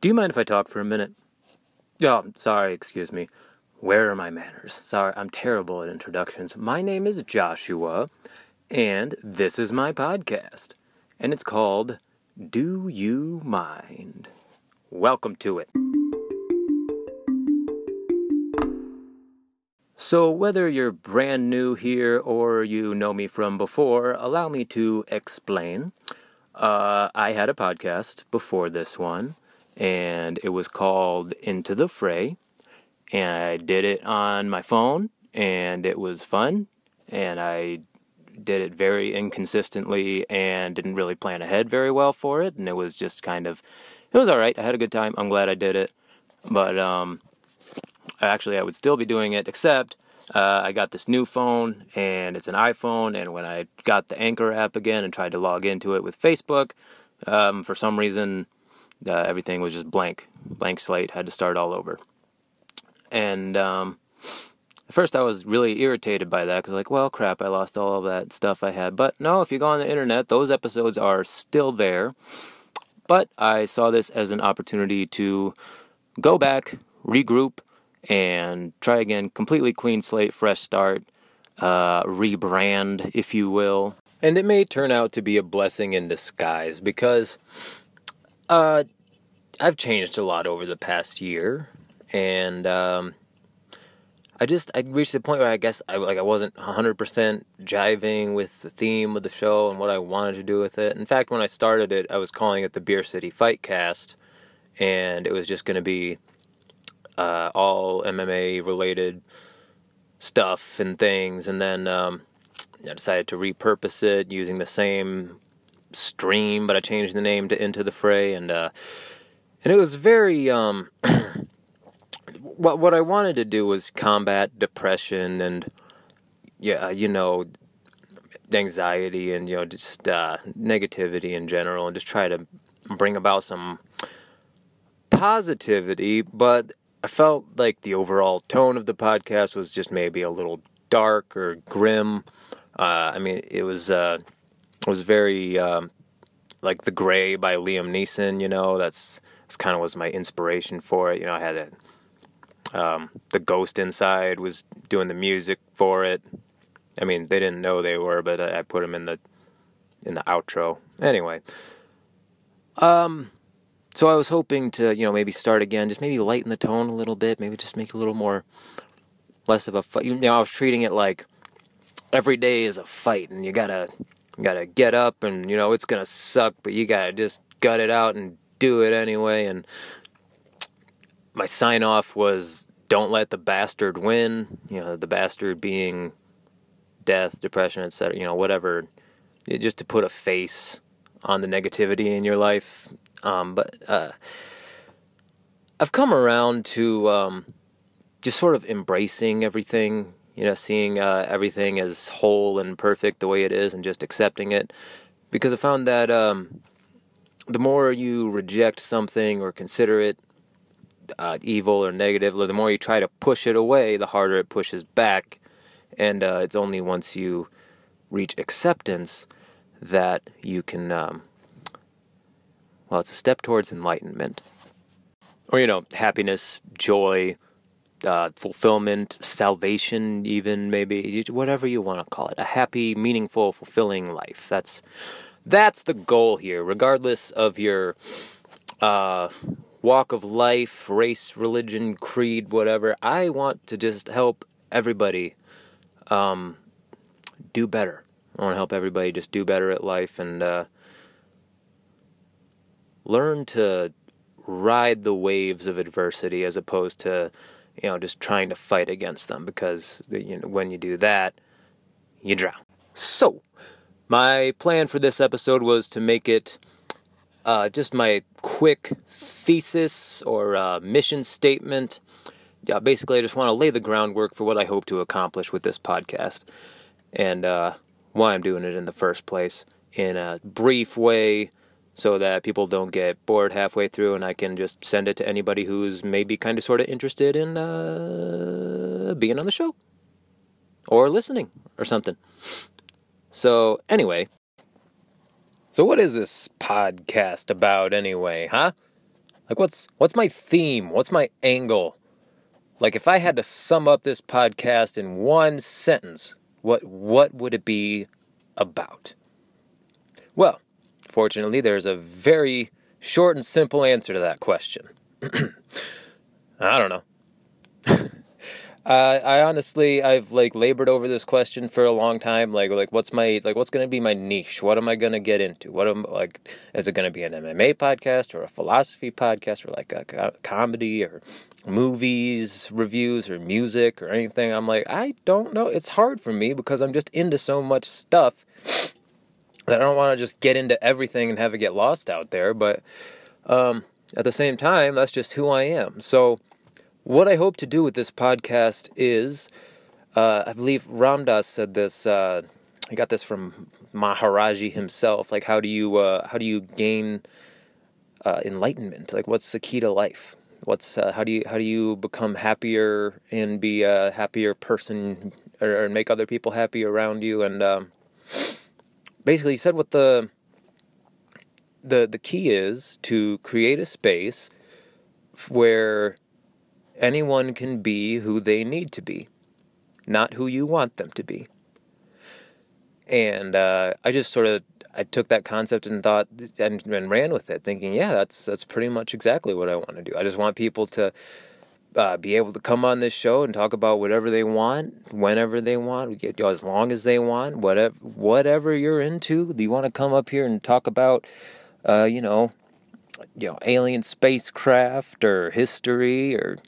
Do you mind if I talk for a minute? Oh, sorry, excuse me. Where are my manners? Sorry, I'm terrible at introductions. My name is Joshua, and this is my podcast. And it's called Do You Mind? Welcome to it. So, whether you're brand new here or you know me from before, allow me to explain. Uh, I had a podcast before this one, and it was called Into the Fray. And I did it on my phone, and it was fun. And I did it very inconsistently and didn't really plan ahead very well for it. And it was just kind of, it was all right. I had a good time. I'm glad I did it. But um, actually, I would still be doing it, except uh, I got this new phone and it's an iPhone. And when I got the Anchor app again and tried to log into it with Facebook, um, for some reason, uh, everything was just blank, blank slate. Had to start all over. And um, at first, I was really irritated by that because, like, well, crap, I lost all of that stuff I had. But no, if you go on the internet, those episodes are still there. But I saw this as an opportunity to go back, regroup, and try again. Completely clean slate, fresh start, uh, rebrand, if you will. And it may turn out to be a blessing in disguise because uh, I've changed a lot over the past year, and um, I just I reached the point where I guess I like I wasn't 100% jiving with the theme of the show and what I wanted to do with it. In fact, when I started it, I was calling it the Beer City Fight Cast, and it was just going to be uh, all MMA related stuff and things, and then um, I decided to repurpose it using the same stream, but I changed the name to Into the Fray, and uh, and it was very um, what what I wanted to do was combat depression and yeah, you know, anxiety and you know just uh, negativity in general, and just try to bring about some positivity, but I felt like the overall tone of the podcast was just maybe a little dark or grim. Uh, I mean, it was uh, was very um, like The Grey by Liam Neeson. You know, that's that's kind of was my inspiration for it. You know, I had it. Um, the Ghost Inside was doing the music for it. I mean, they didn't know they were, but I, I put them in the in the outro. Anyway, um, so I was hoping to, you know, maybe start again, just maybe lighten the tone a little bit, maybe just make it a little more less of a fight. You know, I was treating it like every day is a fight, and you gotta you gotta get up, and you know it's gonna suck, but you gotta just gut it out and do it anyway. And my sign off was, "Don't let the bastard win." You know, the bastard being death, depression, etc. You know, whatever, just to put a face on the negativity in your life um, but uh, I've come around to um, just sort of embracing everything, you know, seeing uh, everything as whole and perfect the way it is and just accepting it. Because I found that um, the more you reject something or consider it uh, evil or negative, the more you try to push it away, the harder it pushes back. And uh, it's only once you reach acceptance that you can um, well, it's a step towards enlightenment. Or, you know, happiness, joy, uh, fulfillment, salvation, even maybe, whatever you want to call it. A happy, meaningful, fulfilling life. That's that's the goal here, regardless of your uh, walk of life, race, religion, creed, whatever. I want to just help everybody um, do better. I want to help everybody just do better at life and uh, learn to ride the waves of adversity as opposed to you know just trying to fight against them because you know, when you do that you drown. So my plan for this episode was to make it uh, just my quick thesis or uh, mission statement. Yeah, basically i just want to lay the groundwork for what i hope to accomplish with this podcast and uh, why i'm doing it in the first place in a brief way so that people don't get bored halfway through and I can just send it to anybody who's maybe kind of sort of interested in uh, being on the show or listening or something. So, anyway, so what is this podcast about anyway, huh? Like what's what's my theme? What's my angle? Like if I had to sum up this podcast in one sentence, what what would it be about? Well, fortunately there's a very short and simple answer to that question. I don't know. Uh, I honestly, I've like labored over this question for a long time. Like, like what's my like what's going to be my niche? What am I going to get into? What am like? Is it going to be an MMA podcast or a philosophy podcast or like a, a comedy or movies reviews or music or anything? I'm like, I don't know. It's hard for me because I'm just into so much stuff I don't want to just get into everything and have it get lost out there. But um, at the same time, that's just who I am. So what I hope to do with this podcast is, uh, I believe Ram Dass said this. Uh, I got this from Maharaji himself. Like, how do you uh, how do you gain uh, enlightenment? Like, what's the key to life? What's uh, how do you how do you become happier and be a happier person or, or make other people happy around you? And um, basically, he said what the the the key is to create a space where anyone can be who they need to be, not who you want them to be. And uh, I just sort of I took that concept and thought and, and ran with it, thinking, yeah, that's that's pretty much exactly what I want to do. I just want people to uh, be able to come on this show and talk about whatever they want, whenever they want, know, as long as they want, whatever whatever you're into. Do you want to come up here and talk about, uh, you know, you know, alien spacecraft or history or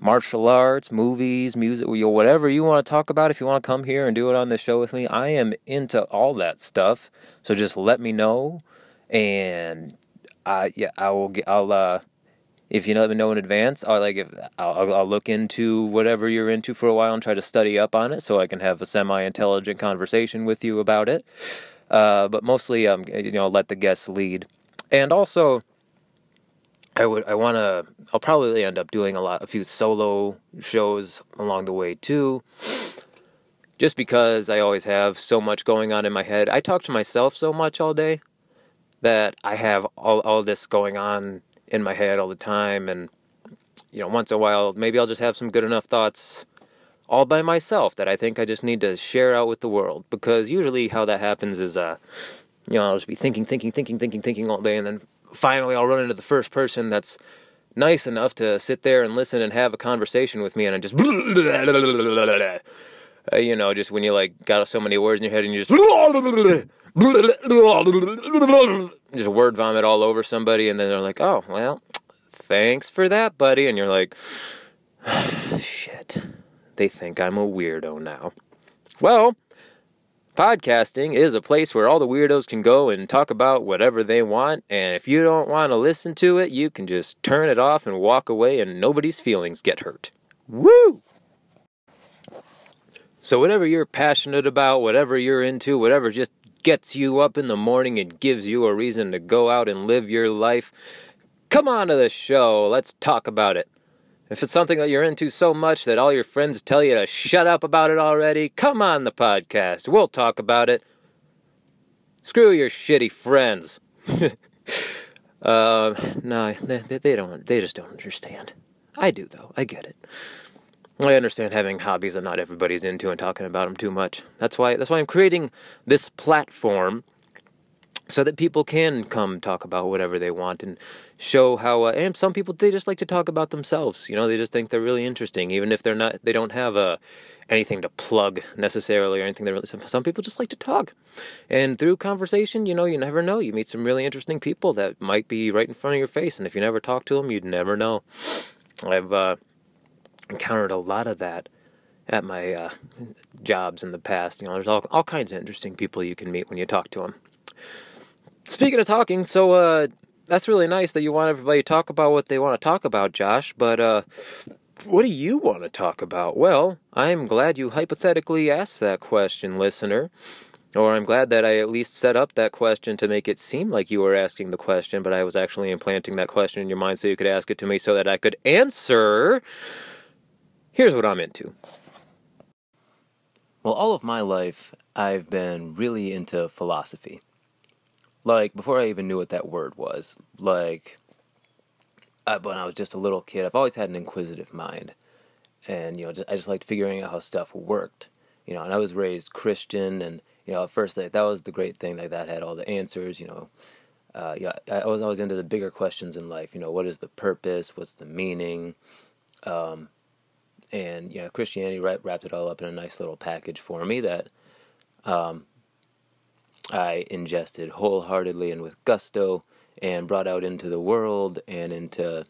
martial arts, movies, music, whatever you want to talk about. If you want to come here and do it on the show with me, I am into all that stuff. So just let me know, and I yeah I will get I'll uh if you let me know in advance, I'll like if I'll, I'll look into whatever you're into for a while and try to study up on it so I can have a semi-intelligent conversation with you about it. Uh, but mostly, um, you know, let the guests lead, and also I would I want to I'll probably end up doing a lot a few solo shows along the way too. Just because I always have so much going on in my head. I talk to myself so much all day that I have all all this going on in my head all the time and you know, once in a while maybe I'll just have some good enough thoughts all by myself that I think I just need to share out with the world because usually how that happens is uh you know, I'll just be thinking, thinking, thinking, thinking, thinking all day and then finally I'll run into the first person that's nice enough to sit there and listen and have a conversation with me and I just uh, you know just when you like got so many words in your head and you just just word vomit all over somebody and then they're like oh well thanks for that buddy and you're like shit they think I'm a weirdo now well Podcasting is a place where all the weirdos can go and talk about whatever they want, and if you don't want to listen to it, you can just turn it off and walk away, and nobody's feelings get hurt. Woo! So, whatever you're passionate about, whatever you're into, whatever just gets you up in the morning and gives you a reason to go out and live your life, come on to the show. Let's talk about it. If it's something that you're into so much that all your friends tell you to shut up about it already, come on the podcast. We'll talk about it. Screw your shitty friends. uh, no, they, they don't. They just don't understand. I do though. I get it. I understand having hobbies that not everybody's into and talking about them too much. That's why. That's why I'm creating this platform so that people can come talk about whatever they want and show how uh, and some people they just like to talk about themselves you know they just think they're really interesting even if they're not they don't have a uh, anything to plug necessarily or anything that really some people just like to talk and through conversation you know you never know you meet some really interesting people that might be right in front of your face and if you never talk to them you'd never know i've uh, encountered a lot of that at my uh, jobs in the past you know there's all, all kinds of interesting people you can meet when you talk to them Speaking of talking, so uh, that's really nice that you want everybody to talk about what they want to talk about, Josh. But uh, what do you want to talk about? Well, I'm glad you hypothetically asked that question, listener. Or I'm glad that I at least set up that question to make it seem like you were asking the question, but I was actually implanting that question in your mind so you could ask it to me so that I could answer. Here's what I'm into. Well, all of my life, I've been really into philosophy like before I even knew what that word was. Like uh, when I was just a little kid, I've always had an inquisitive mind, and you know, just, I just liked figuring out how stuff worked. You know, and I was raised Christian, and you know, at first like, that was the great thing. Like that had all the answers. You know, uh, yeah, I was always into the bigger questions in life. You know, what is the purpose? What's the meaning? Um, and yeah, Christianity wrapped it all up in a nice little package for me that um, I ingested wholeheartedly and with gusto and brought out into the world and into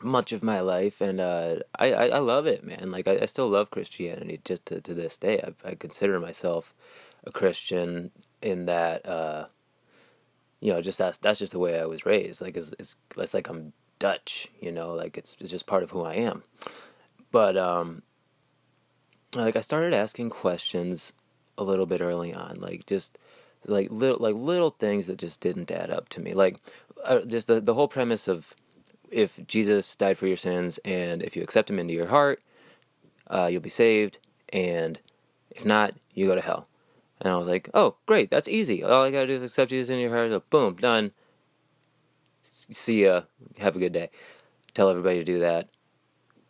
much of my life. And uh, I, I, I, love it man. Like I, I, still love christianity just to, to this day. I, I consider myself a christian in that uh, you know just that's that's just the way i was raised. Like it's, it's it's like i'm dutch you know? Like it's it's just part of who i am but um like i started asking questions a little bit early on like just like little like little things that just didn't add up to me. Like uh, just the the whole premise of if Jesus died for your sins and if you accept him into your heart, uh, you'll be saved, and if not, you go to hell. And I was like, oh, great, that's easy. All I gotta do is accept Jesus in your heart. So boom, done. See ya. Have a good day. Tell everybody to do that.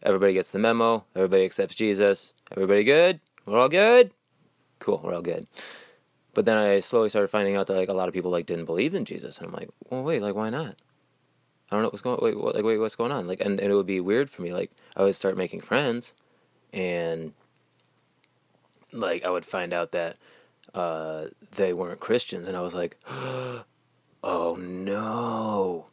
Everybody gets the memo. Everybody accepts Jesus. Everybody good? We're all good? Cool, we're all good. But then I slowly started finding out that like a lot of people like didn't believe in Jesus, and I'm like, well, wait, like why not? I don't know what's going. Wait, what, like wait, what's going on? Like, and, and it would be weird for me. Like, I would start making friends, and like I would find out that uh, they weren't Christians, and I was like, oh no,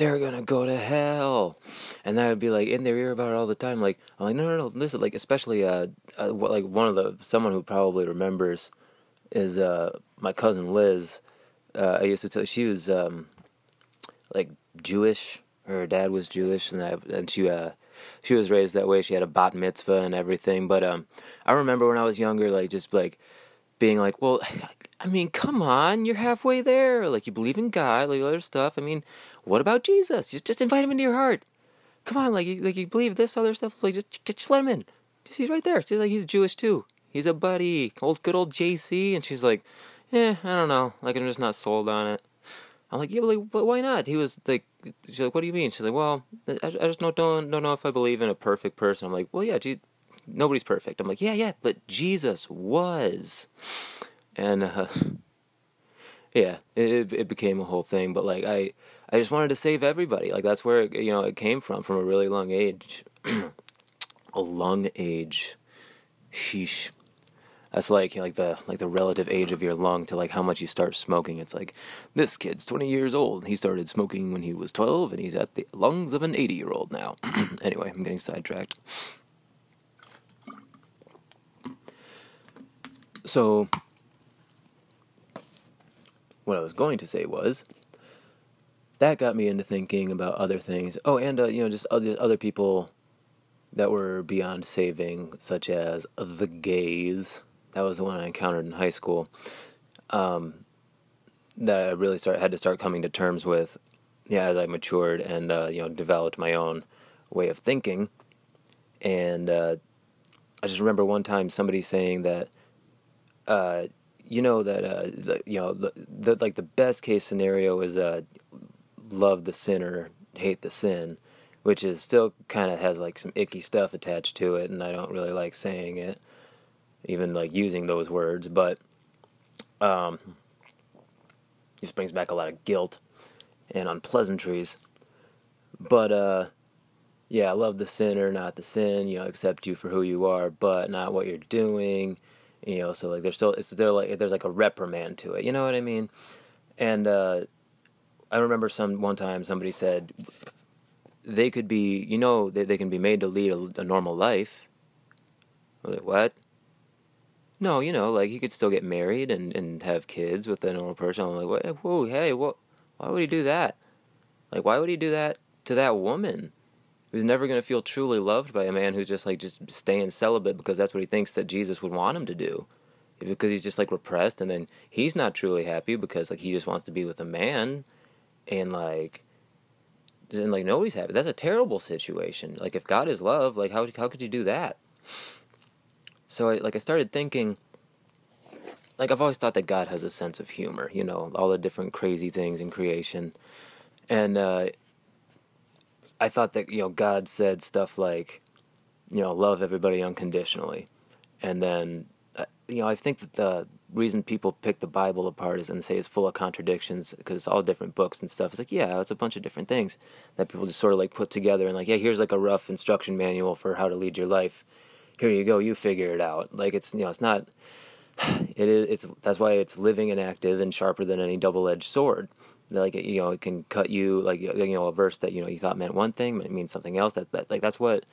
they're gonna go to hell, and that would be like in their ear about it all the time. Like, I'm like, no, no, no, listen, like especially uh, uh like one of the someone who probably remembers is uh, my cousin Liz. Uh, I used to tell she was um, like Jewish. Her dad was Jewish, and I, and she uh, she was raised that way. She had a bat mitzvah and everything. But um, I remember when I was younger, like just like being like, well, I mean, come on, you're halfway there. Like you believe in God, like other stuff. I mean, what about Jesus? Just just invite him into your heart. Come on, like you, like you believe this other stuff. Like just just let him in. Just he's right there. See, like he's Jewish too he's a buddy, old good old JC. And she's like, eh, I don't know. Like I'm just not sold on it. I'm like, yeah, but like, but why not? He was like, she's like, what do you mean? She's like, well, I, I just don't, don't don't know if I believe in a perfect person. I'm like, well, yeah, gee, nobody's perfect. I'm like, yeah, yeah, but Jesus was, and uh, yeah, it it became a whole thing. But like, I I just wanted to save everybody. Like that's where it, you know it came from from a really long age, a long age, sheesh that's like like the like the relative age of your lung to like how much you start smoking. It's like this kid's 20 years old. He started smoking when he was 12, and he's at the lungs of an 80 year old now. anyway, I'm getting sidetracked. So, what I was going to say was that got me into thinking about other things. Oh, and uh, you know, just other other people that were beyond saving, such as the gays that was the one I encountered in high school. Um, that I really start had to start coming to terms with, yeah, as I matured and uh, you know developed my own way of thinking. And uh, I just remember one time somebody saying that, uh, you know that uh, the, you know the, the, like the best case scenario is uh, love the sinner, hate the sin, which is still kind of has like some icky stuff attached to it, and I don't really like saying it even like using those words, but um, this brings back a lot of guilt and unpleasantries. But uh, yeah, love the sinner, not the sin. You know, accept you for who you are, but not what you're doing. You know, so like there's still it's there like there's like a reprimand to it. You know what I mean? And uh, I remember some one time somebody said they could be, you know, they they can be made to lead a, a normal life. Like, what? No, you know, like he could still get married and, and have kids with a normal person. I'm like, whoa, hey, what? Why would he do that? Like, why would he do that to that woman who's never going to feel truly loved by a man who's just like just staying celibate because that's what he thinks that Jesus would want him to do? Because he's just like repressed, and then he's not truly happy because like he just wants to be with a man, and like, and like nobody's happy. That's a terrible situation. Like, if God is love, like how how could you do that? So I like I started thinking like I've always thought that God has a sense of humor, you know, all the different crazy things in creation. And uh I thought that you know God said stuff like, you know, love everybody unconditionally, and then uh, you know I think that the reason people pick the Bible apart is and say it's full of contradictions because it's all different books and stuff. It's like yeah, it's a bunch of different things that people just sort of like put together and like yeah, here's like a rough instruction manual for how to lead your life. Here you go, you figure it out. Like it's you know it's not. It is. It's that's why it's living and active and sharper than any double-edged sword like you know it can cut you like you know a verse that you know you thought meant one thing it means something else that, that like that's what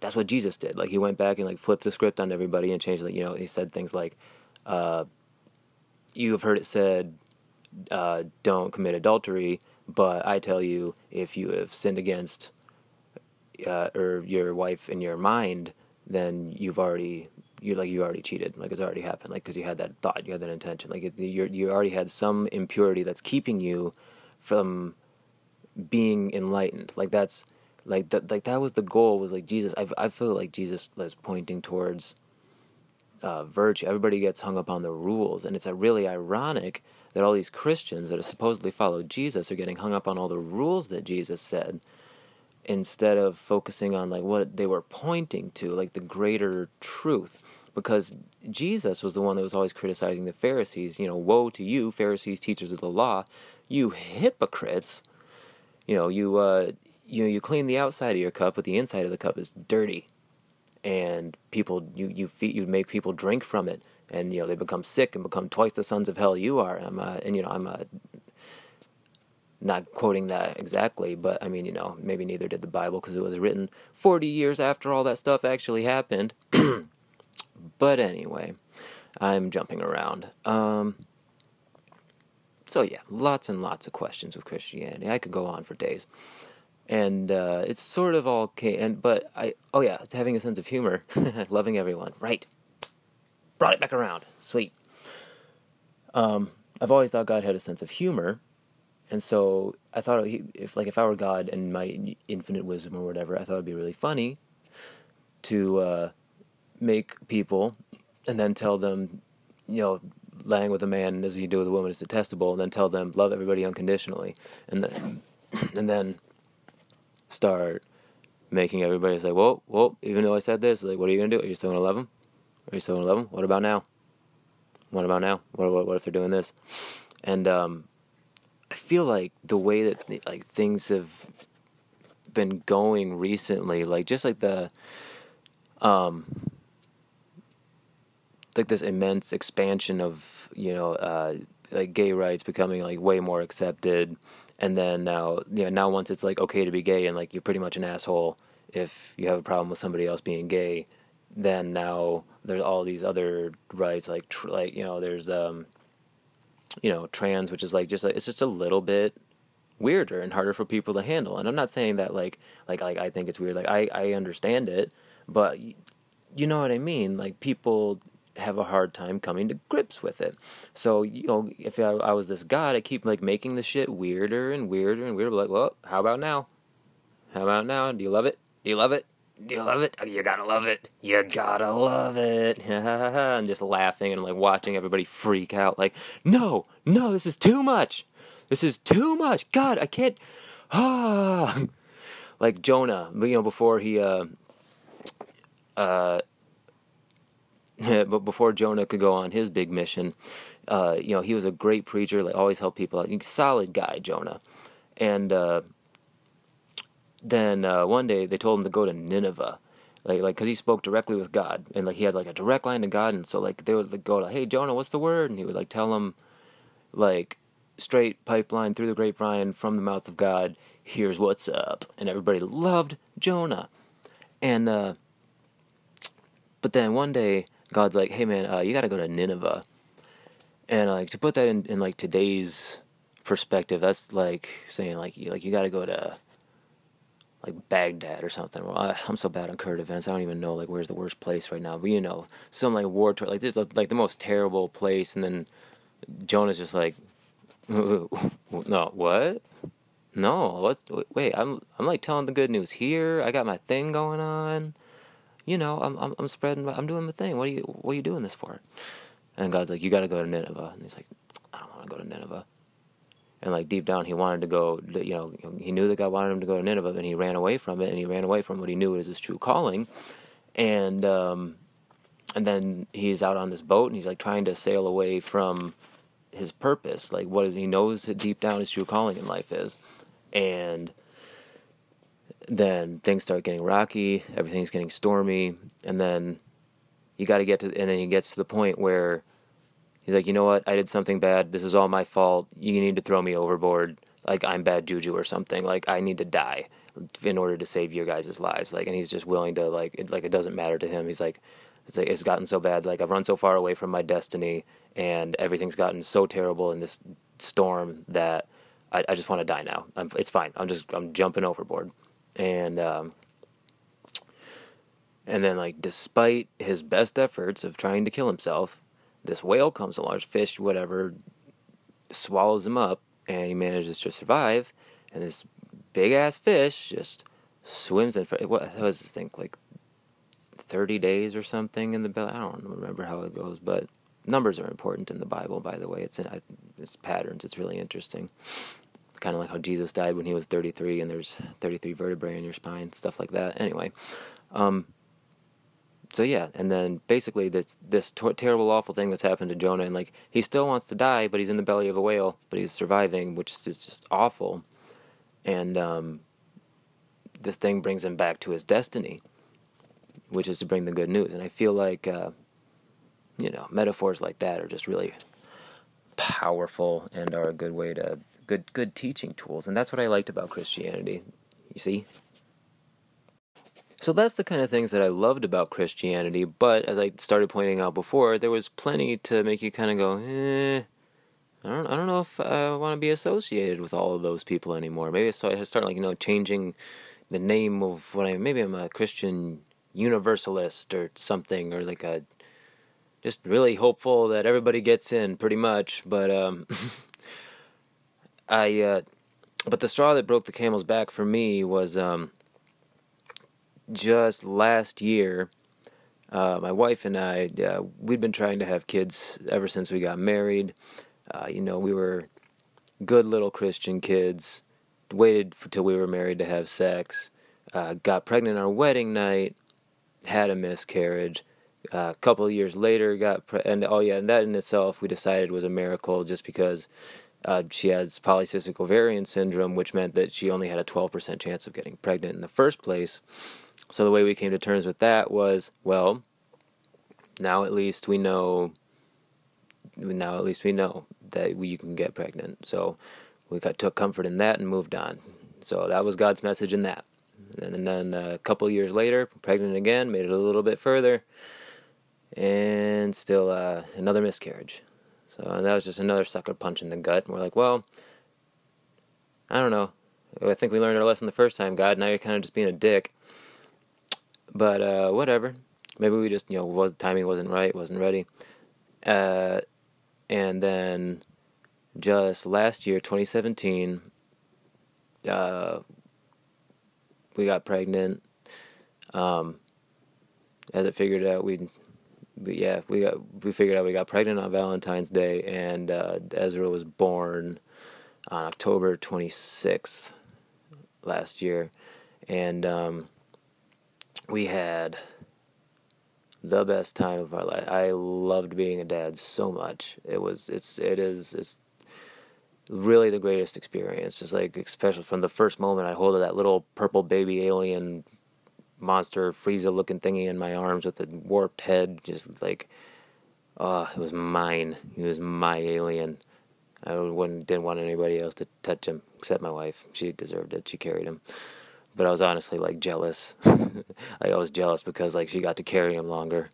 that's what jesus did. Like he went back and like flipped the script on everybody and changed like you know he said things like uh, you have heard it said uh, don't commit adultery but i tell you if you have sinned against uh, or your wife in your mind then you've already you like you already cheated like it's already happened like because you had that thought you had that intention like you you already had some impurity that's keeping you from being enlightened like that's like that like that was the goal was like jesus i, I feel like jesus was pointing towards uh, virtue. Everybody gets hung up on the rules and it's a really ironic that all these christians that supposedly follow jesus are getting hung up on all the rules that jesus said instead of focusing on like what they were pointing to like the greater truth because Jesus was the one that was always criticizing the Pharisees. You know, woe to you, Pharisees, teachers of the law, you hypocrites. You know, you uh, you know, you clean the outside of your cup, but the inside of the cup is dirty, and people you you feed you make people drink from it, and you know they become sick and become twice the sons of hell you are. I'm uh, and you know I'm uh, not quoting that exactly, but I mean you know maybe neither did the Bible because it was written 40 years after all that stuff actually happened. But anyway, I'm jumping around. Um, so yeah, lots and lots of questions with Christianity. I could go on for days, and uh, it's sort of all okay. And but I, oh yeah, it's having a sense of humor, loving everyone. Right, brought it back around. Sweet. Um, I've always thought God had a sense of humor, and so I thought if like if I were God and my infinite wisdom or whatever, I thought it'd be really funny to uh, make people and then tell them, you know, laying with a man as you do with a woman is detestable, and then tell them love everybody unconditionally, and then and then start making everybody say, "Well, well, even though I said this, like, what are you gonna do? Are you still gonna love them? Are you still gonna love them? What about now? What about now? What what, what if they're doing this?" And um, I feel like the way that like things have been going recently, like just like the um like this immense expansion of you know uh, like gay rights becoming like way more accepted, and then now you know now once it's like okay to be gay and like you're pretty much an asshole if you have a problem with somebody else being gay, then now there's all these other rights like tr- like you know there's um you know trans which is like just like it's just a little bit weirder and harder for people to handle and i'm not saying that like like like i think it's weird like i i understand it but you know what i mean like people have a hard time coming to grips with it. So you know, if I, I was this god, I keep like making the shit weirder and weirder and weirder. Like, well, how about now? How about now? Do you love it? Do you love it? You love it? Oh, you gotta love it. You gotta love it. and just laughing and like watching everybody freak out. Like, no, no, this is too much. This is too much. God, I can't. Ah, like Jonah. You know, before he uh, uh, but before Jonah could go on his big mission, uh, you know, he was a great preacher, like always helped people out. Solid guy, Jonah. And uh, then uh, one day they told him to go to Nineveh, like like because he spoke directly with God, and like he had like a direct line to God, and so like they would like, go like, "Hey Jonah, what's the word?" And he would like tell him, like straight pipeline through the grapevine from the mouth of God. Here's what's up, and everybody loved Jonah, and uh, but then one day God's like, hey man, uh, you got to go to Nineveh, and like to put that in, in like today's perspective, that's like saying like you like you got to go to like Baghdad or something. Well, I, am so bad on current events, I don't even know like where's the worst place right now. But you know, some like war tour, like this, like the most terrible place, and then Jonah's just like, no, what? No, let's wait? I'm I'm like telling the good news here. I got my thing going on you know, I'm I'm, I'm spreading, I'm doing the thing. What are you What are you doing this for? And God's like, you got to go to Nineveh. And he's like, I don't want to go to Nineveh. And like deep down he wanted to go. You know, he knew that God wanted him to go to Nineveh, and he ran away from it, and he ran away from what he knew was his true calling, and um, and then he's out on this boat, and he's like trying to sail away from his purpose, like what is he knows that deep down his true calling in life is, and then things start getting rocky, everything's getting stormy, and then you got to get to, and then he gets to the point where he's like, you know what, I did something bad. This is all my fault. You need to throw me overboard. Like I'm bad juju or something. Like I need to die in order to save your guys' lives. Like, and he's just willing to like, it, like it doesn't matter to him. He's like, it's like it's gotten so bad. Like I've run so far away from my destiny, and everything's gotten so terrible in this storm that I, I just want to die now. I'm, it's fine. I'm just I'm jumping overboard and um, and then like despite his best efforts of trying to kill himself, this whale comes a large fish, whatever, swallows him up, and he manages to survive. And this big ass fish just swims in. For what was this thing like? Thirty days or something in the belly. I don't remember how it goes, but numbers are important in the Bible. By the way, it's in, it's patterns. It's really interesting kind of like how Jesus died when he was 33 and there's 33 vertebrae in your spine, stuff like that. Anyway, um, so yeah, and then basically this this t- terrible, awful thing that's happened to Jonah, and like he still wants to die, but he's in the belly of a whale, but he's surviving, which is just awful. And um, this thing brings him back to his destiny, which is to bring the good news. And I feel like, uh, you know, metaphors like that are just really powerful and are a good way to good good teaching tools, and that's what I liked about Christianity. You see. So that's the kind of things that I loved about Christianity, but as I started pointing out before, there was plenty to make you kind of go, eh, I don't, I don't know if I want to be associated with all of those people anymore. Maybe so I start like you know changing the name of what I maybe I'm a Christian universalist or something or like a just really hopeful that everybody gets in pretty much, but um I, uh, but the straw that broke the camel's back for me was um, just last year. Uh, my wife and I, uh, we'd been trying to have kids ever since we got married. Uh, you know, we were good little Christian kids. Waited for, till we were married to have sex. Uh, got pregnant on our wedding night. Had a miscarriage. Uh, a couple of years later, got pre- and oh yeah, and that in itself we decided was a miracle, just because uh, she has polycystic ovarian syndrome, which meant that she only had a 12% chance of getting pregnant in the first place. So the way we came to terms with that was, well, now at least we know. Now at least we know that we, you can get pregnant. So we got took comfort in that and moved on. So that was God's message in that. And then a couple years later, pregnant again, made it a little bit further, and still uh, another miscarriage. So that was just another sucker punch in the gut. And we're like, well, I don't know. I think we learned our lesson the first time, God. Now you're kind of just being a dick. But uh, whatever. Maybe we just, you know, was timing wasn't right, wasn't ready. Uh, and then just last year, 2017, uh, we got pregnant. Um, as it figured out, but yeah, we got we figured out we got pregnant on Valentine's Day, and uh, Ezra was born on October 26th last year, and um, we had the best time of our life. I loved being a dad so much. It was it's it is it's really the greatest experience. Just like especially from the first moment I hold that little purple baby alien monster Frieza looking thingy in my arms with a warped head, just like, oh, it was mine. He was my alien. I wouldn't, didn't want anybody else to touch him except my wife. She deserved it. She carried him. But I was honestly like jealous. I was jealous because like she got to carry him longer.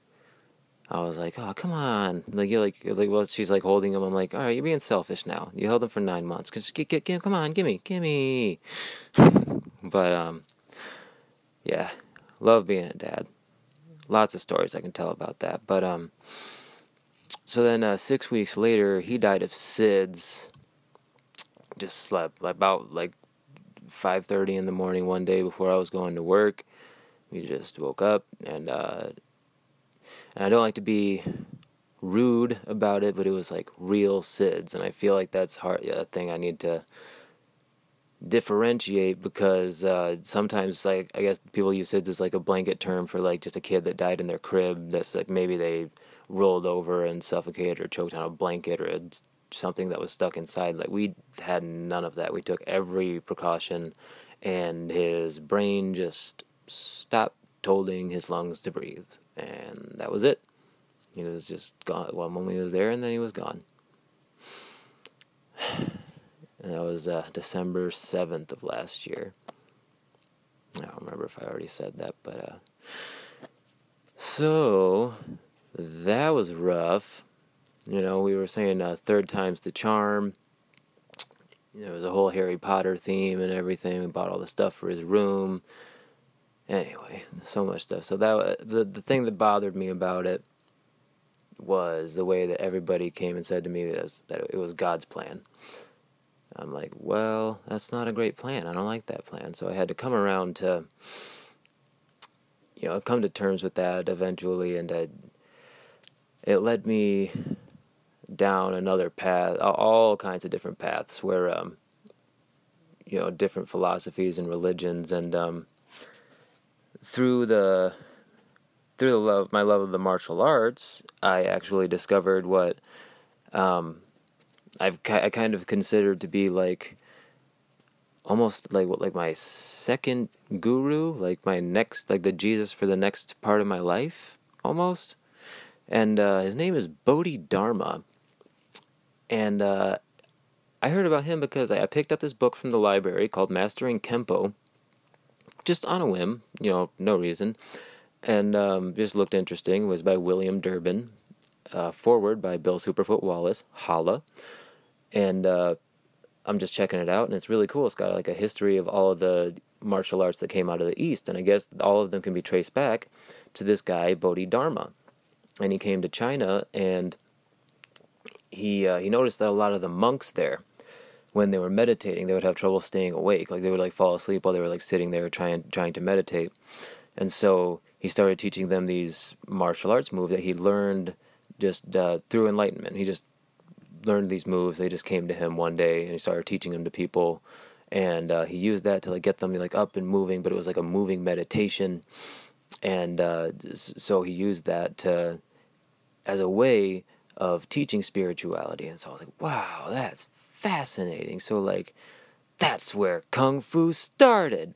I was like, oh come on, like you like like well she's like holding him. I'm like, all right, you're being selfish now. You held him for nine months. Just get get, get come on, gimme, gimme. but um, yeah, Love being a dad. Lots of stories I can tell about that. But um, so then uh, six weeks later, he died of SIDS. Just slept about like five thirty in the morning one day before I was going to work. We just woke up and uh, and I don't like to be rude about it, but it was like real SIDS, and I feel like that's hard. Yeah, a thing I need to differentiate because uh, sometimes like I guess people use SIDS as like a blanket term for like just a kid that died in their crib. That's like maybe they rolled over and suffocated or choked on a blanket or something that was stuck inside. Like we had none of that. We took every precaution, and his brain just stopped holding his lungs to breathe, and that was it. He was just gone. One moment he was there, and then he was gone. And that was uh, December 7th of last year. I don't remember if I already said that, but uh, so that was rough. You know, we were saying uh, third time's the charm. There was a whole Harry Potter theme and everything. We bought all the stuff for his room. Anyway, so much stuff. So that the the thing that bothered me about it was the way that everybody came and said to me was that it was God's plan. I'm like, well, that's not a great plan. I don't like that plan. So I had to come around to, you know, come to terms with that eventually, and I, it led me down another path, all kinds of different paths where, um, you know, different philosophies and religions, and um, through the through the love, my love of the martial arts, I actually discovered what um, I've I kind of considered to be like almost like what like my second guru, like my next like the Jesus for the next part of my life almost. And uh, his name is Bodhidharma. And uh, I heard about him because I, picked up this book from the library called Mastering Kempo, just on a whim, you know, no reason, and um, just looked interesting. It was by William Durbin, uh, forward by Bill Superfoot Wallace, Holla and uh, I'm just checking it out, and it's really cool. It's got like a history of all of the martial arts that came out of the East, and I guess all of them can be traced back to this guy Bodhidharma, and he came to China, and he uh, he noticed that a lot of the monks there, when they were meditating, they would have trouble staying awake. Like they would like fall asleep while they were like sitting there trying trying to meditate, and so he started teaching them these martial arts moves that he learned just uh, through enlightenment. He just learned these moves. They just came to him one day and he started teaching them to people, and uh, he used that to like get them like up and moving. But it was like a moving meditation, and uh, so he used that to as a way of teaching spirituality. And so I was like, wow, that's fascinating. So like that's where kung fu started.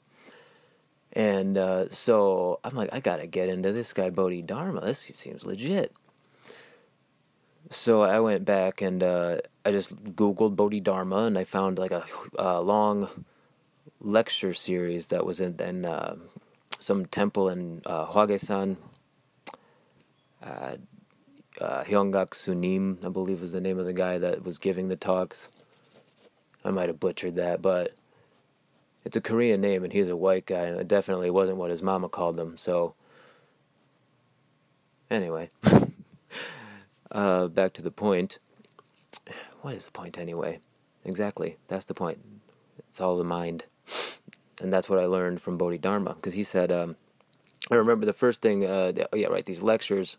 And uh, so I'm like, I gotta get into this guy Bodhidharma. This seems legit. So I went back and uh, I just Googled Bodhidharma and I found like a, a long lecture series that was in, in uh, some temple in uh. Uh, uh, Sunim, I believe was the name of the guy that was giving the talks. I might have butchered that, but it's a Korean name and he's a white guy, and it definitely wasn't what his mama called him. So, anyway. Uh, back to the point. What is the point anyway? Exactly, that's the point. It's all the mind. And that's what I learned from Bodhidharma. Because he said, um, I remember the first thing, uh, oh yeah, right, these lectures,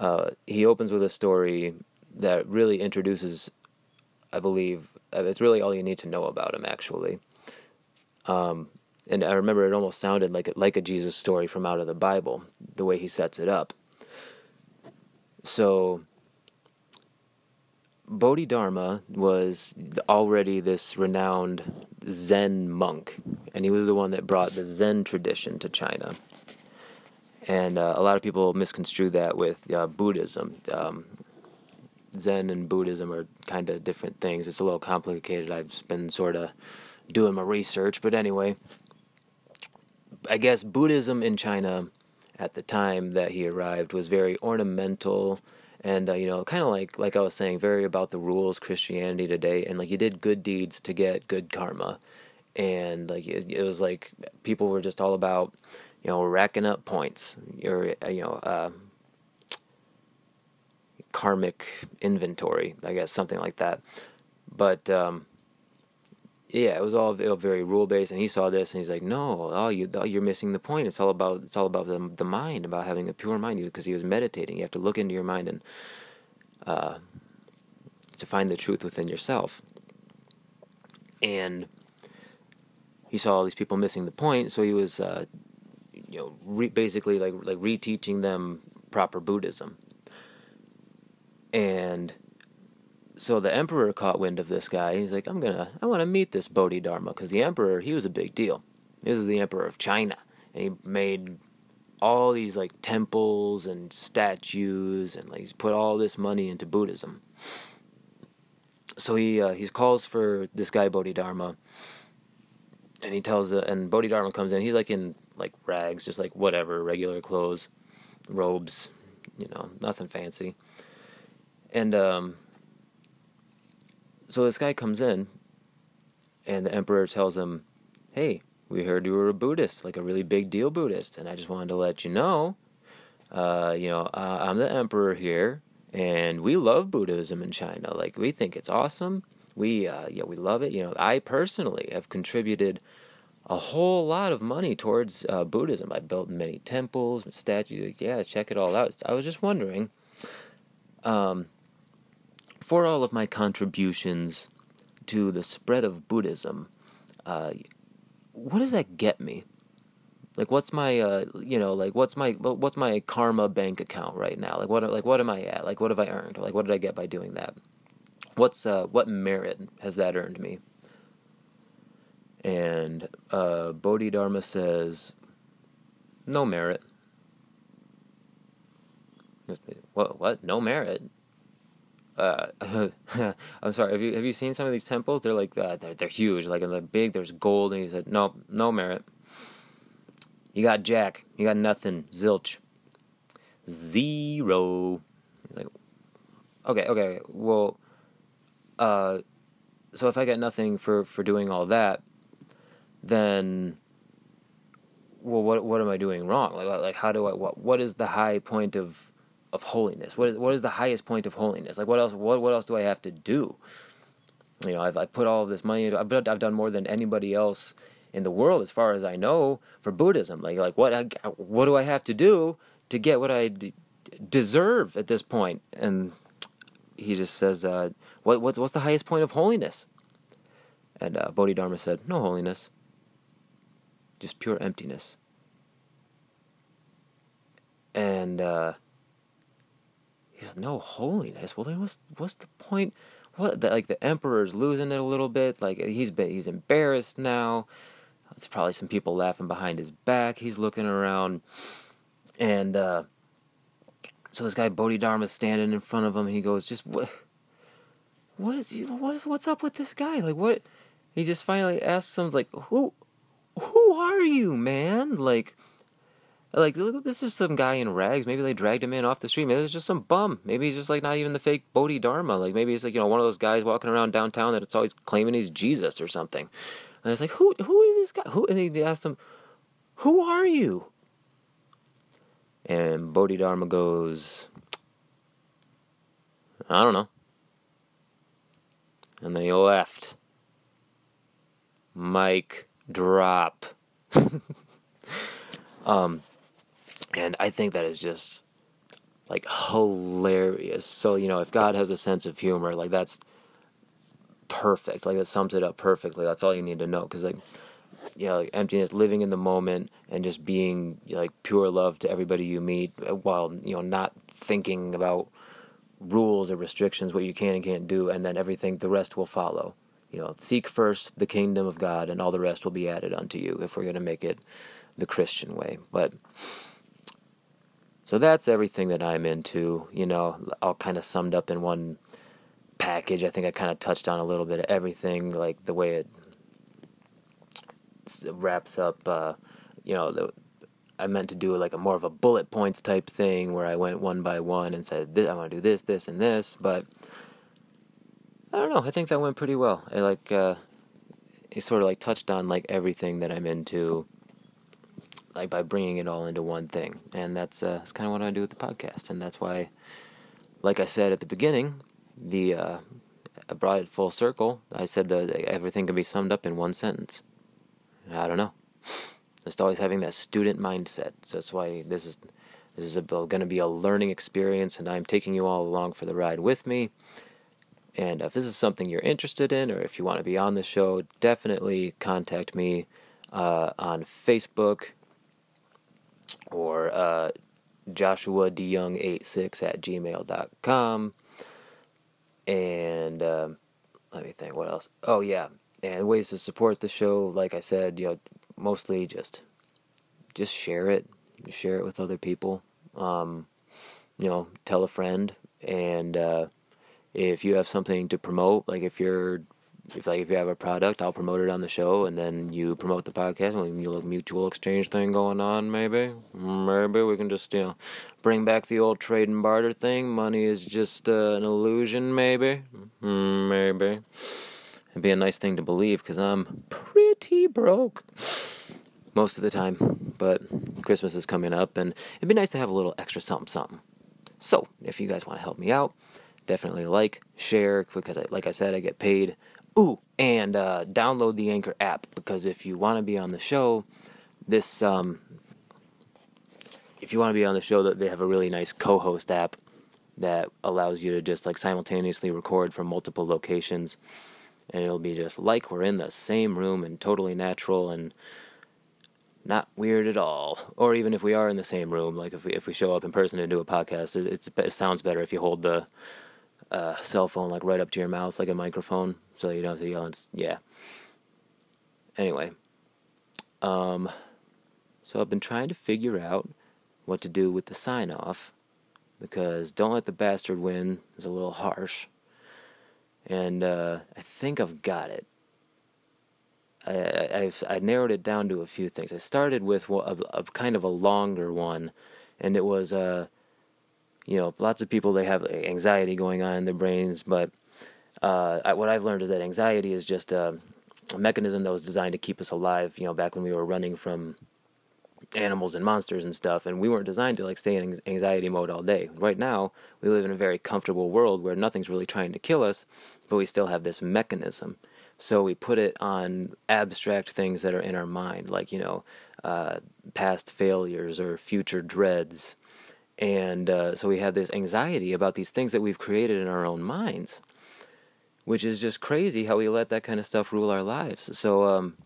uh, he opens with a story that really introduces, I believe, uh, it's really all you need to know about him, actually. Um, and I remember it almost sounded like like a Jesus story from out of the Bible, the way he sets it up. So Bodhidharma was already this renowned Zen monk, and he was the one that brought the Zen tradition to China. And uh, a lot of people misconstrue that with uh, Buddhism. Um, Zen and Buddhism are kind of different things. It's a little complicated. I've been sort of doing my research, but anyway, I guess Buddhism in China at the time that he arrived was very ornamental and uh, you know kind of like like I was saying very about the rules Christianity today and like you did good deeds to get good karma and like it, it was like people were just all about you know racking up points or uh, you know uh, karmic inventory I guess something like that but um, yeah, it was all very rule based, and he saw this, and he's like, "No, oh, you, oh, you're missing the point. It's all about, it's all about the the mind, about having a pure mind." Because he was meditating, you have to look into your mind and uh, to find the truth within yourself. And he saw all these people missing the point, so he was, uh, you know, re- basically like like reteaching them proper Buddhism. And so the emperor caught wind of this guy. He's like, I'm gonna, I want to meet this Bodhidharma because the emperor, he was a big deal. This is the emperor of China, and he made all these like temples and statues, and like he's put all this money into Buddhism. So he uh, he calls for this guy Bodhidharma, and he tells, uh, and Bodhidharma comes in. He's like in like rags, just like whatever, regular clothes, robes, you know, nothing fancy. And um, so this guy comes in, and the emperor tells him, "Hey, we heard you were a Buddhist, like a really big deal Buddhist, and I just wanted to let you know, uh, you know, uh, I'm the emperor here, and we love Buddhism in China. Like we think it's awesome. We, uh, yeah, we love it. You know, I personally have contributed." A whole lot of money towards uh, Buddhism. I built many temples, statues. Yeah, check it all out. I was just wondering, um, for all of my contributions to the spread of Buddhism, uh, what does that get me? Like, what's my, uh, you know, like, what's my, what's my karma bank account right now? Like, what, like, what am I at? Like, what have I earned? Like, what did I get by doing that? What's, uh, what merit has that earned me? And uh, Bodhidharma says, no merit. What? What? No merit? uh, I'm sorry. Have you have you seen some of these temples? They're like uh, they're they're huge. Like they're big. There's gold, and he said, "No, no merit. You got jack. You got nothing. Zilch. Zero." He's like, "Okay, okay. Well, uh, so if I get nothing for for doing all that, then." Well, what what am I doing wrong? Like, like how do I what what is the high point of of holiness? What is what is the highest point of holiness? Like what else? What what else do I have to do? You know, I've I put all of this money. into I've I've done more than anybody else in the world, as far as I know, for Buddhism. Like like what what do I have to do to get what I d- deserve at this point? And he just says, uh, "What what's what's the highest point of holiness?" And uh, Bodhidharma said, "No holiness, just pure emptiness." And uh, no holiness. Well, then what's what's the point? What the, like the emperor's losing it a little bit. Like he's been he's embarrassed now. It's probably some people laughing behind his back. He's looking around, and uh, so this guy Bodhidharma's standing in front of him. And he goes, "Just what? What is what is what's up with this guy? Like what?" He just finally asks him, "Like who are you, man? Like." Like this is some guy in rags. Maybe they dragged him in off the street. Maybe it's just some bum. Maybe he's just like not even the fake Bodhidharma. Like maybe he's like you know one of those guys walking around downtown that it's always claiming he's Jesus or something. And it's like who who is this guy? Who? And they asked him, "Who are you?" And Bodhidharma goes, "I don't know." And then he left. Mic drop. um and I think that is just like hilarious. So, you know, if God has a sense of humor, like that's perfect. Like that sums it up perfectly. That's all you need to know cuz like you know, like emptiness, living in the moment and just being like pure love to everybody you meet while, you know, not thinking about rules or restrictions what you can and can't do and then everything the rest will follow. You know, seek first the kingdom of God and all the rest will be added unto you if we're going to make it the Christian way. But so that's everything that I'm into, you know, all kind of summed up in one package. I think I kind of touched on a little bit of everything, like the way it wraps up, uh, you know, the, I meant to do like a more of a bullet points type thing where I went one by one and said, I want to do this, this, and this, but I don't know. I think that went pretty well. I like, uh, it sort of like touched on like everything that I'm into like by bringing it all into one thing. And that's uh, that's kind of what I do with the podcast, and that's why, like I said at the beginning, the uh, I brought it full circle. I said that everything can be summed up in one sentence. I don't know. Just always having that student mindset. So that's why this is this is going to be a learning experience, and I'm taking you all along for the ride with me. And if this is something you're interested in, or if you want to be on the show, definitely contact me uh, on Facebook or uh, Joshua DeYoung86 at gmail.com. And um, let me think, what else? Oh, yeah. And ways to support the show, like I said, you know, mostly just just share it, share it with other people. Um, you know, tell a friend, and uh, if you have something to promote, like if you're if like if you have a product, I'll promote it on the show, and then you promote the podcast. And you have a mutual exchange thing going on, maybe, maybe we can just you know bring back the old trade and barter thing. Money is just uh, an illusion, maybe, maybe. It'd be a nice thing to believe because I'm pretty broke most of the time. But Christmas is coming up, and it'd be nice to have a little extra something, something. So if you guys want to help me out definitely like, share, because I, like I said, I get paid. Ooh, and uh, download the Anchor app because if you want to be on the show, this um, if you want to be on the show, they have a really nice co-host app that allows you to just like simultaneously record from multiple locations, and it'll be just like we're in the same room and totally natural and not weird at all. Or even if we are in the same room, like if we if we show up in person and do a podcast, it, it sounds better if you hold the uh, cell phone like right up to your mouth like a microphone, so you don't have to yell. And, yeah. Anyway, um, so I've been trying to figure out what to do with the sign off because "Don't Let the Bastard Win" is a little harsh, and uh, I think I've got it. I, I've I narrowed it down to a few things. I started with a, a kind of a longer one, and it was uh, you know, lots of people they have anxiety going on in their brains, but uh, I, what I've learned is that anxiety is just a, a, mechanism that was designed to keep us alive. You know, back when we were running from animals and monsters and stuff, and we weren't designed to like stay in anxiety mode all day. Right now, we live in a very comfortable world where nothing's really trying to kill us, but we still have this mechanism. So we put it on abstract things that are in our mind, like you know, uh, past failures or future dreads and uh, so we have this anxiety about these things that we've created in our own minds, which is just crazy how we let that kind of stuff rule our lives. So, um,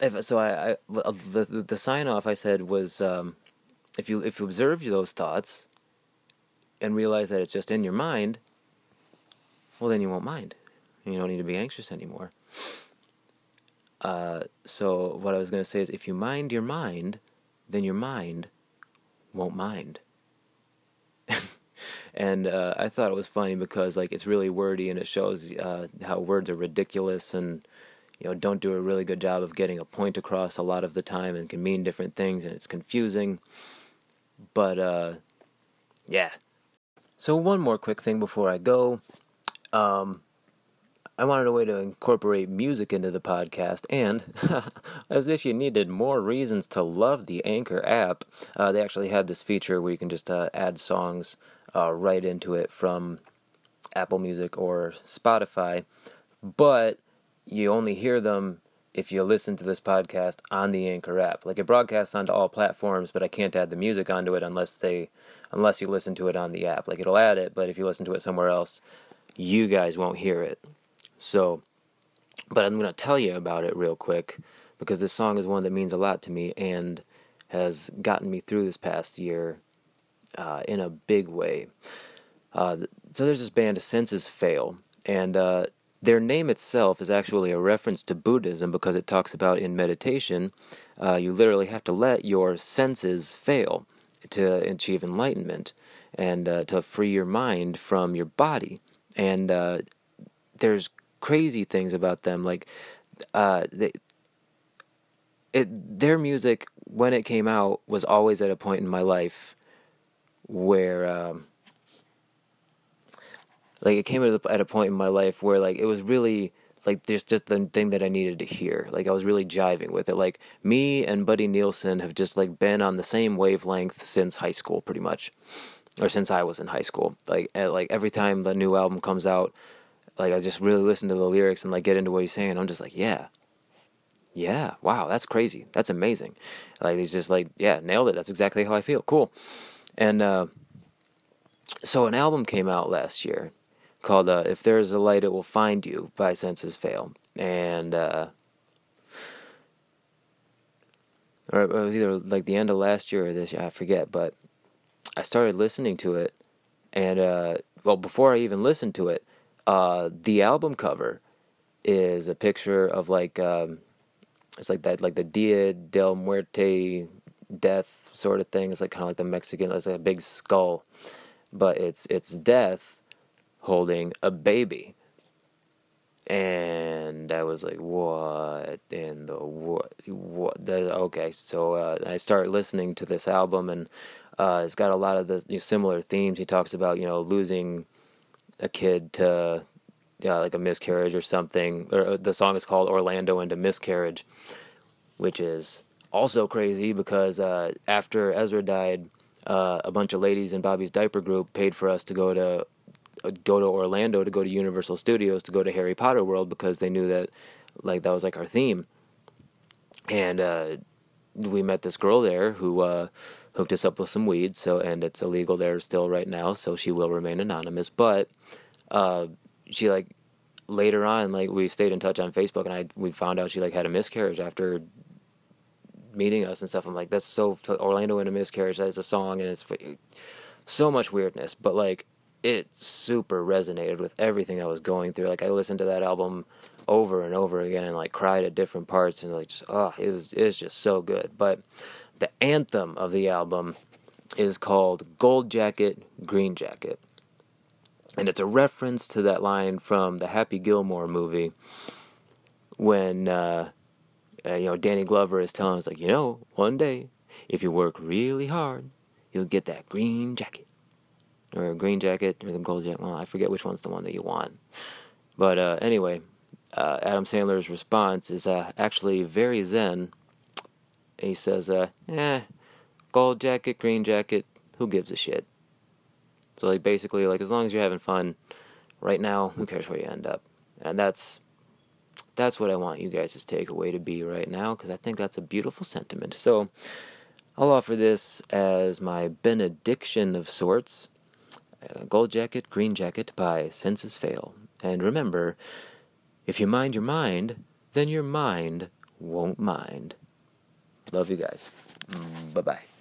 if, so I, I the, the sign off I said was um, if you if you observe those thoughts and realize that it's just in your mind, well then you won't mind. You don't need to be anxious anymore. Uh, so what I was going to say is if you mind your mind, then your mind won't mind. and uh, I thought it was funny because like it's really wordy and it shows uh, how words are ridiculous and you know don't do a really good job of getting a point across a lot of the time and can mean different things and it's confusing. But uh, yeah. So one more quick thing before I go. Um, I wanted a way to incorporate music into the podcast, and as if you needed more reasons to love the Anchor app, uh, they actually had this feature where you can just uh, add songs uh, right into it from Apple Music or Spotify, but you only hear them if you listen to this podcast on the Anchor app. Like it broadcasts onto all platforms, but I can't add the music onto it unless they unless you listen to it on the app. Like it'll add it, but if you listen to it somewhere else, you guys won't hear it. So, but I'm going to tell you about it real quick because this song is one that means a lot to me and has gotten me through this past year uh, in a big way. Uh, so there's this band, Senses Fail, and uh, their name itself is actually a reference to Buddhism because it talks about in meditation, uh, you literally have to let your senses fail to achieve enlightenment and uh, to free your mind from your body. And uh, there's crazy things about them. Like, uh, they, it, their music when it came out was always at a point in my life where, um, like, it came at a, at a point in my life where, like, it was really like just just the thing that I needed to hear. Like I was really jiving with it. Like me and Buddy Nielsen have just like been on the same wavelength since high school, pretty much. or since I was in high school. Like like every time the new album comes out, like I just really listen to the lyrics and like get into what he's saying. I'm just like, yeah, yeah, wow, that's crazy, that's amazing. Like he's just like, yeah, nailed it. That's exactly how I feel. Cool. And uh, so an album came out last year called uh, "If There's a Light, It Will Find You" by Senses Fail, and uh, or it was either like the end of last year or this year, I forget. But I started listening to it, and uh, well, before I even listened to it, uh, the album cover is a picture of like um, it's like that like the Dia del Muerte death sort of thing. It's like kind of like the Mexican. It's like a big skull, but it's it's death holding a baby. And I was like, "What in the what? What? The, okay." So uh, I started listening to this album, and uh, it's got a lot of the you know, similar themes. He talks about you know losing a kid to yeah, like a miscarriage or something. Or uh, the song is called Orlando and a Miscarriage, which is also crazy because uh, after Ezra died, uh, a bunch of ladies in Bobby's diaper group paid for us to go to uh, go to Orlando to go to Universal Studios to go to Harry Potter World because they knew that like that was like our theme, and uh, we met this girl there who uh, hooked us up with some weed. So and it's illegal there still right now, so she will remain anonymous. But uh, she like later on like we stayed in touch on Facebook, and I we found out she like had a miscarriage after meeting us and stuff. I'm like, that's so Orlando in a miscarriage. That's a song, and it's so much weirdness, but like it super resonated with everything I was going through. Like I listened to that album over and over again and like cried at different parts and like just oh it was it was just so good. But the anthem of the album is called Gold Jacket, Green Jacket. And it's a reference to that line from the Happy Gilmore movie when uh, uh, you know, Danny Glover is telling us, like, you know, one day, if you work really hard, you'll get that green jacket. Or a green jacket, or the gold jacket. Well, I forget which one's the one that you want. But uh, anyway, uh, Adam Sandler's response is uh, actually very zen. He says, uh, eh, gold jacket, green jacket, who gives a shit? So, like, basically, like, as long as you're having fun right now, who cares where you end up? And that's that's what I want you guys' takeaway to be right now because I think that's a beautiful sentiment. So I'll offer this as my benediction of sorts. Uh, Gold Jacket, Green Jacket by Senses Fail. And remember, if you mind your mind, then your mind won't mind. Love you guys. Bye bye.